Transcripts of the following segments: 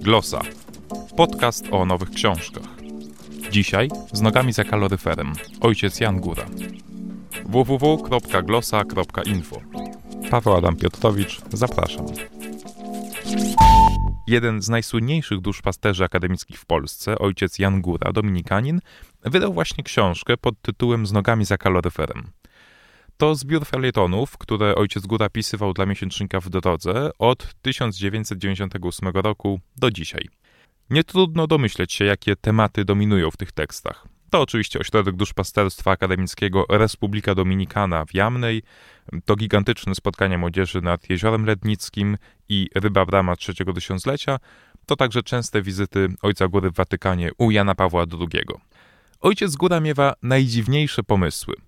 Glosa. Podcast o nowych książkach. Dzisiaj z nogami za kaloryferem. Ojciec Jan Góra. www.glosa.info Paweł Adam Piotrowicz, zapraszam. Jeden z najsłynniejszych duszpasterzy akademickich w Polsce, ojciec Jan Góra, dominikanin, wydał właśnie książkę pod tytułem Z nogami za kaloryferem. To zbiór felietonów, które ojciec Góra pisywał dla miesięcznika w drodze od 1998 roku do dzisiaj. Nie trudno domyśleć się, jakie tematy dominują w tych tekstach. To oczywiście ośrodek duszpasterstwa akademickiego Republika Dominikana w Jamnej, to gigantyczne spotkania młodzieży nad Jeziorem Lednickim i Ryba Brama trzeciego tysiąclecia, to także częste wizyty Ojca Góry w Watykanie u Jana Pawła II. Ojciec Góra miewa najdziwniejsze pomysły –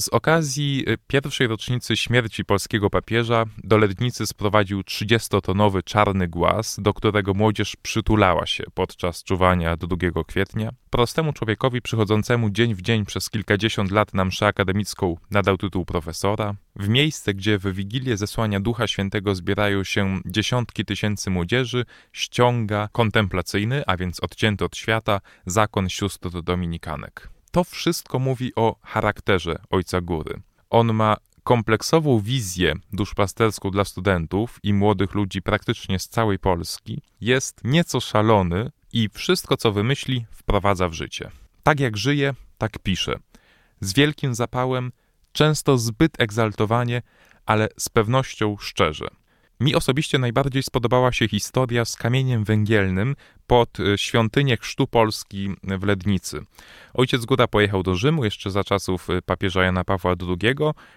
z okazji y, pierwszej rocznicy śmierci polskiego papieża do Lednicy sprowadził 30-tonowy czarny głaz, do którego młodzież przytulała się podczas czuwania do 2 kwietnia. Prostemu człowiekowi przychodzącemu dzień w dzień przez kilkadziesiąt lat na mszę akademicką nadał tytuł profesora. W miejsce, gdzie w Wigilię zesłania Ducha Świętego zbierają się dziesiątki tysięcy młodzieży, ściąga kontemplacyjny, a więc odcięty od świata, zakon sióstr dominikanek. To wszystko mówi o charakterze Ojca Góry. On ma kompleksową wizję duszpasterską dla studentów i młodych ludzi praktycznie z całej Polski, jest nieco szalony i wszystko, co wymyśli, wprowadza w życie. Tak jak żyje, tak pisze. Z wielkim zapałem, często zbyt egzaltowanie, ale z pewnością szczerze. Mi osobiście najbardziej spodobała się historia z kamieniem węgielnym pod e, świątynię Chrztu Polski w Lednicy. Ojciec Góra pojechał do Rzymu jeszcze za czasów e, papieża Jana Pawła II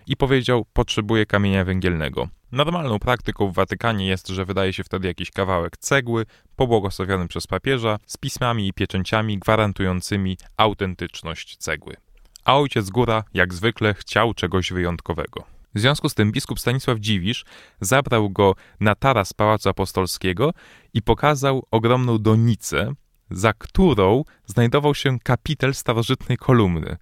i powiedział, potrzebuje kamienia węgielnego. Normalną praktyką w Watykanie jest, że wydaje się wtedy jakiś kawałek cegły, pobłogosławiony przez papieża, z pismami i pieczęciami gwarantującymi autentyczność cegły. A ojciec Góra, jak zwykle, chciał czegoś wyjątkowego. W związku z tym biskup Stanisław Dziwisz zabrał go na taras Pałacu Apostolskiego i pokazał ogromną donicę, za którą znajdował się kapitel starożytnej kolumny.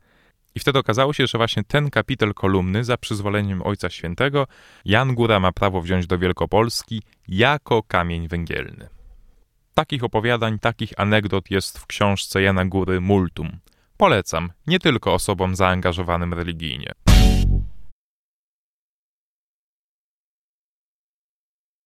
I wtedy okazało się, że właśnie ten kapitel kolumny, za przyzwoleniem Ojca Świętego, Jan Góra ma prawo wziąć do Wielkopolski jako kamień węgielny. Takich opowiadań, takich anegdot jest w książce Jana Góry Multum. Polecam, nie tylko osobom zaangażowanym religijnie.